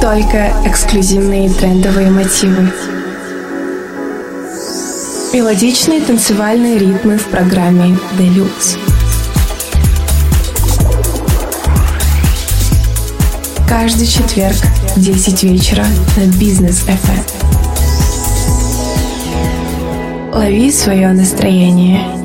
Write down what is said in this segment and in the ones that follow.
Только эксклюзивные трендовые мотивы. Мелодичные танцевальные ритмы в программе Deluxe. Каждый четверг в 10 вечера на Бизнес FM. Лови свое настроение.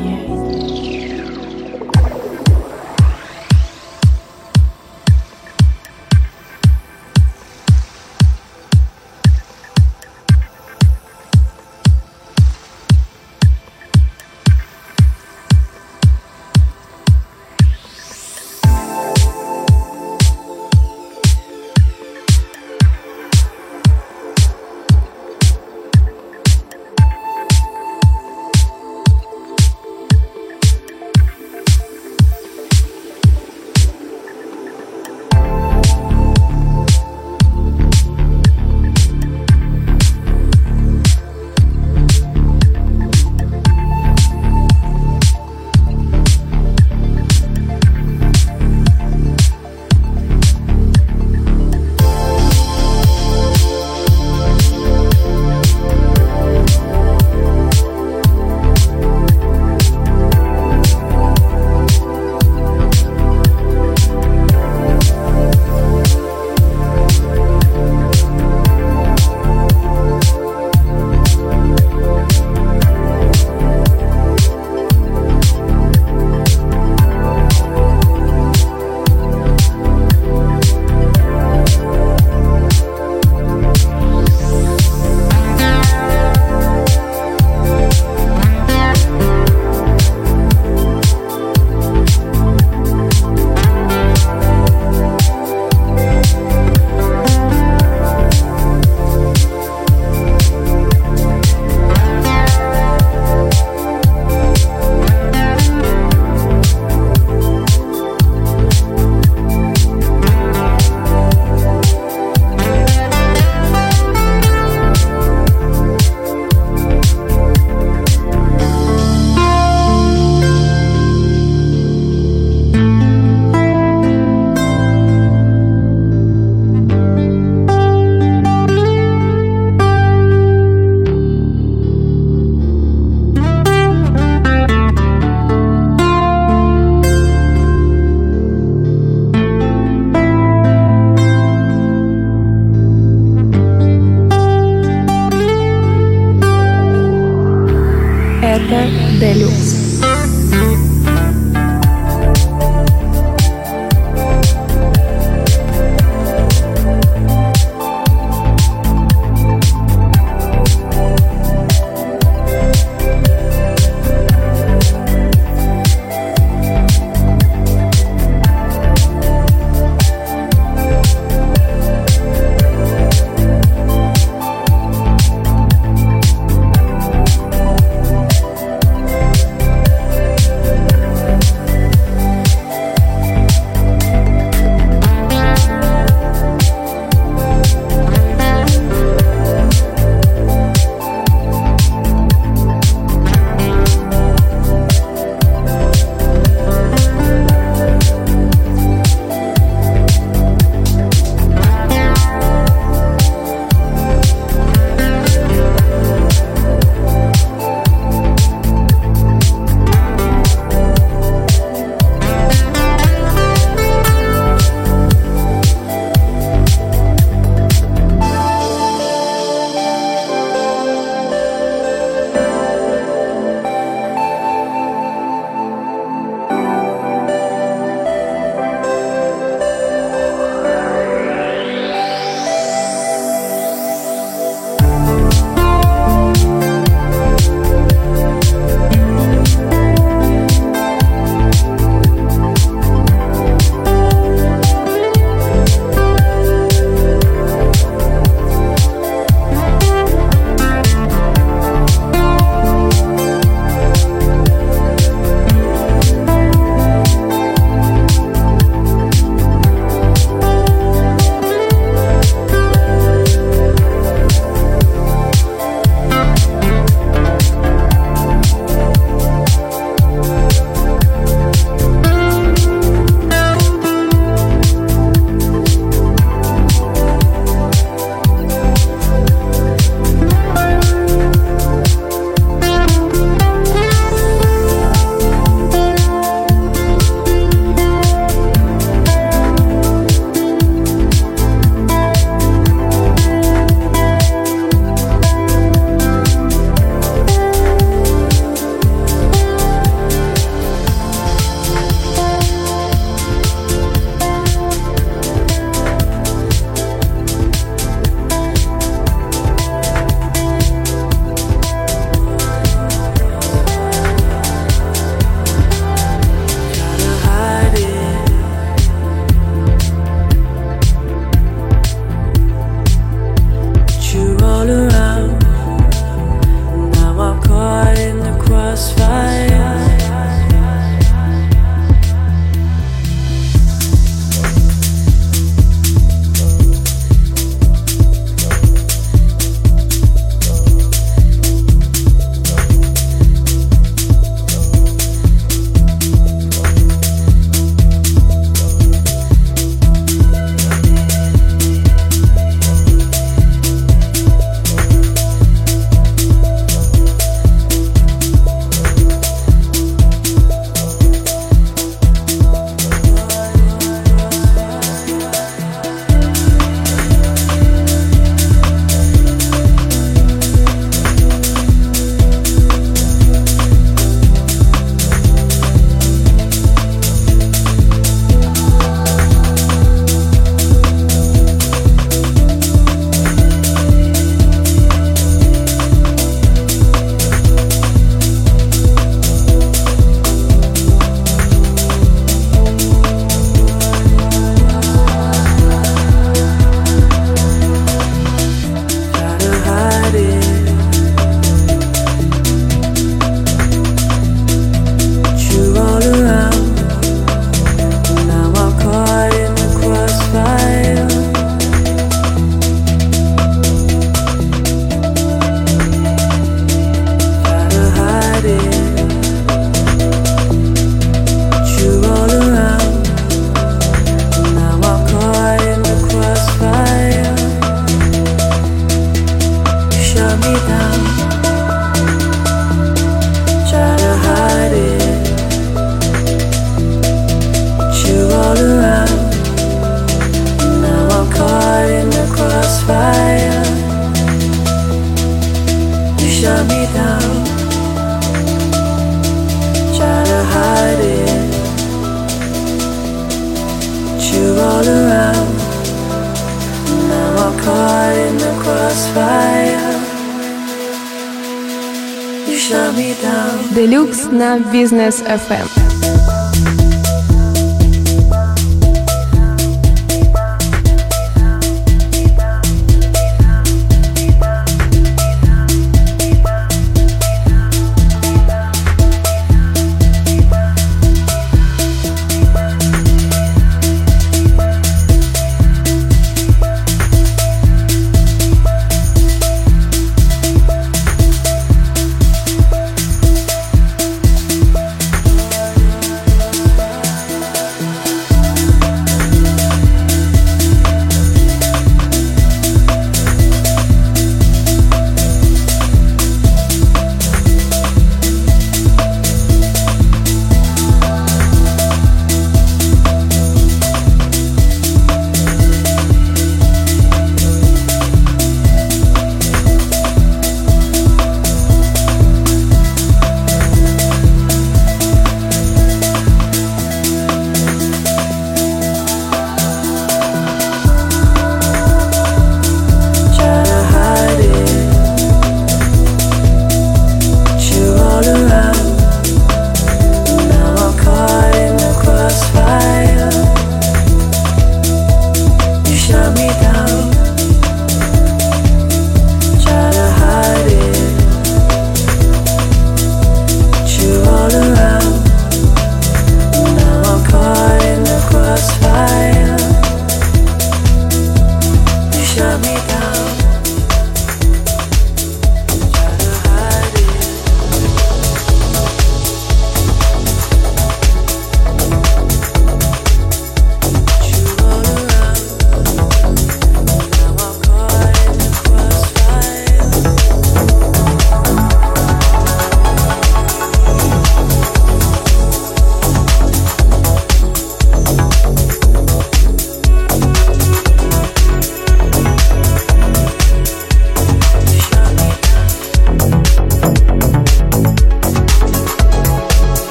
Делюкс на Бизнес FM.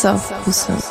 só o.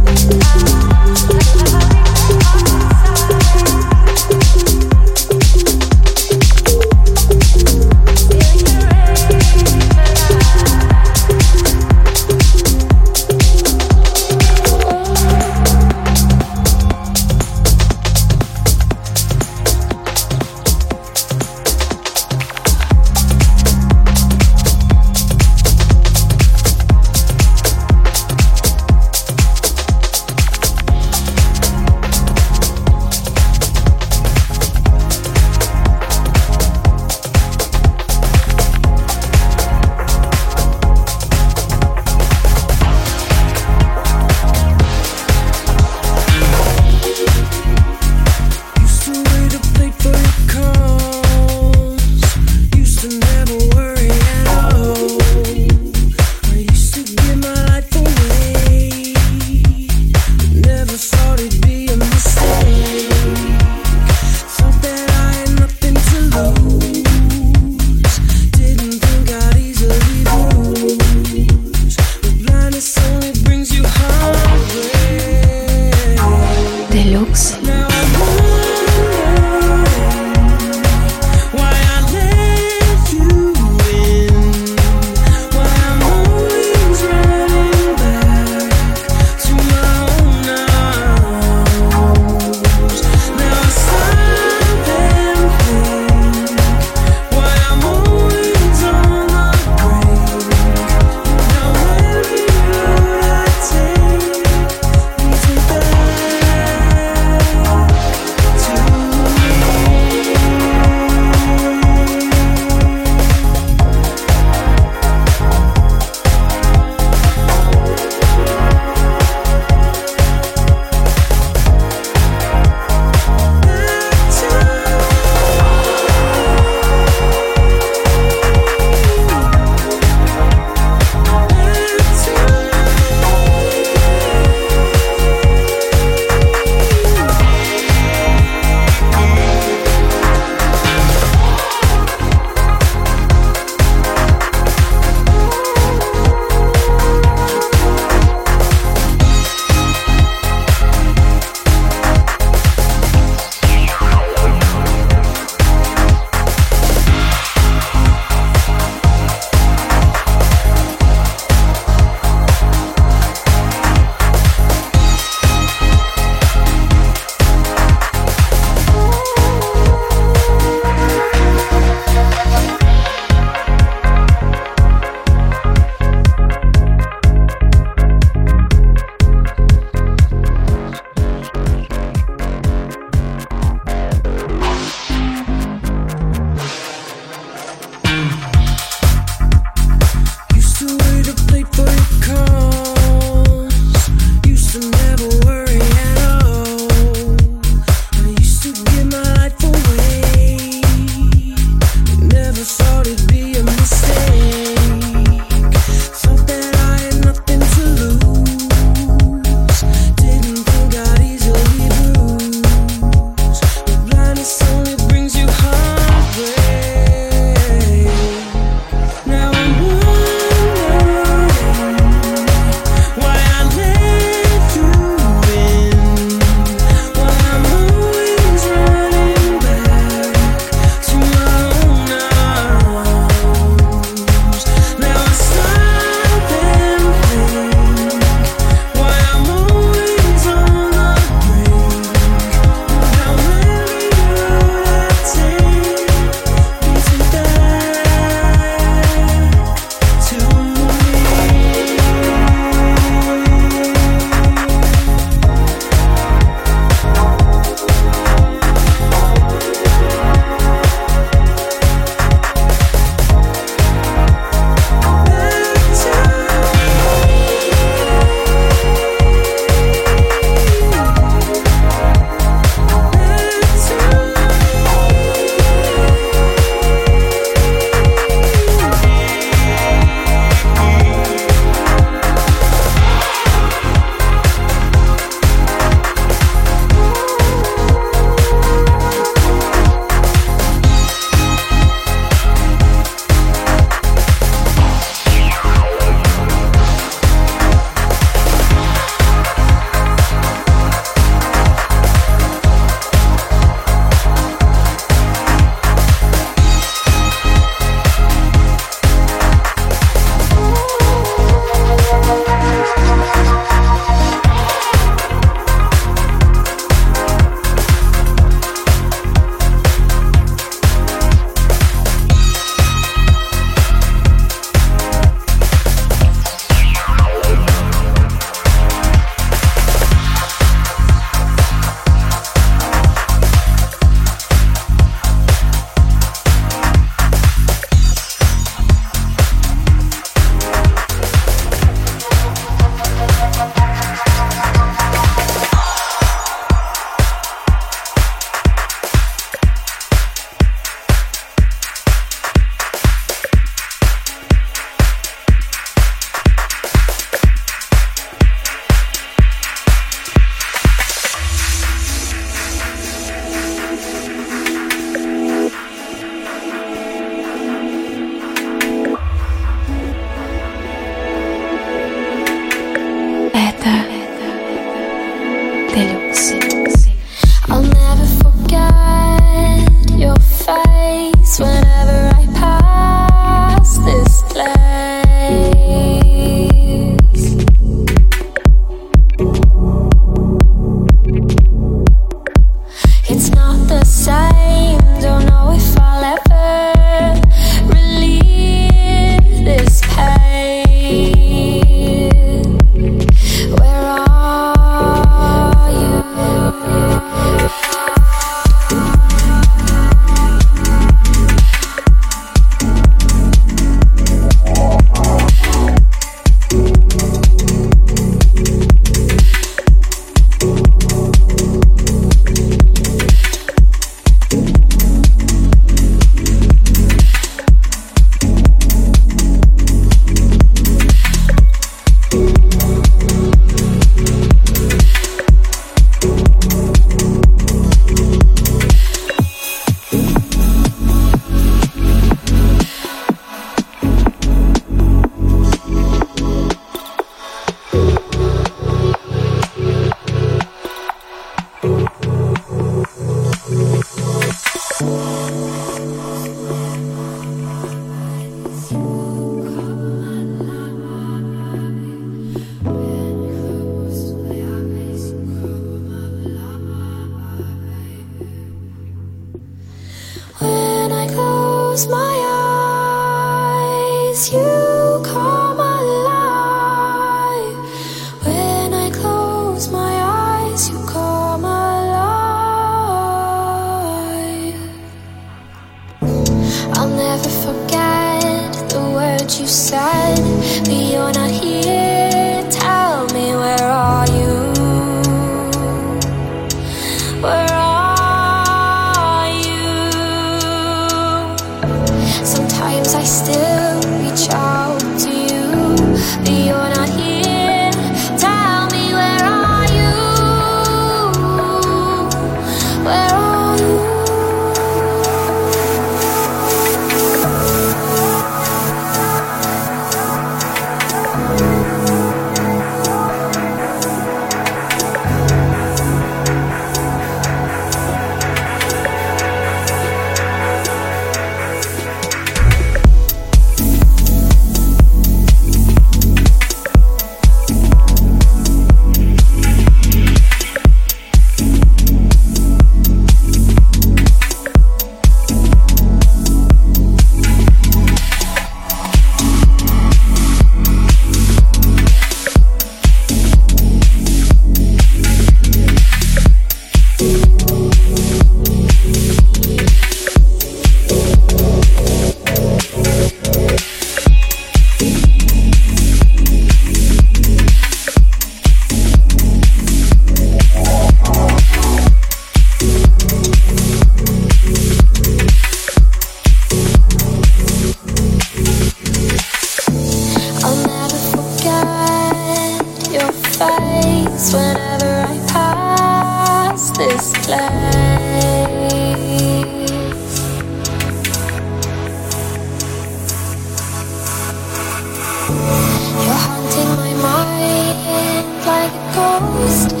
You're haunting my mind like a ghost.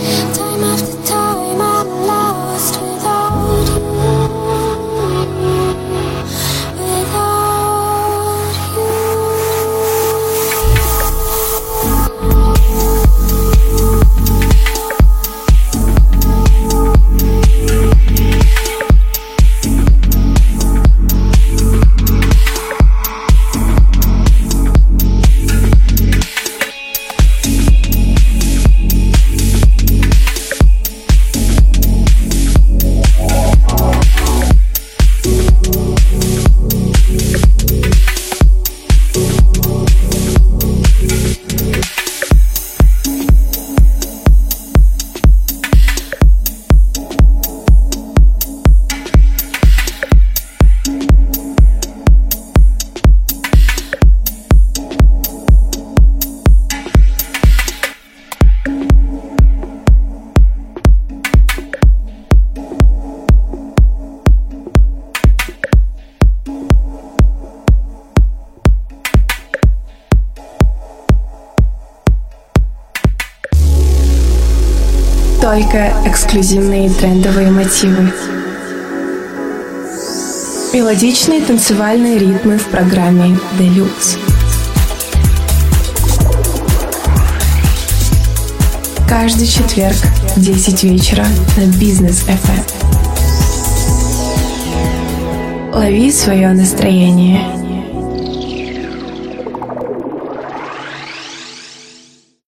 Эксклюзивные трендовые мотивы. Мелодичные танцевальные ритмы в программе Deluxe. Каждый четверг в 10 вечера на Бизнес FM. Лови свое настроение.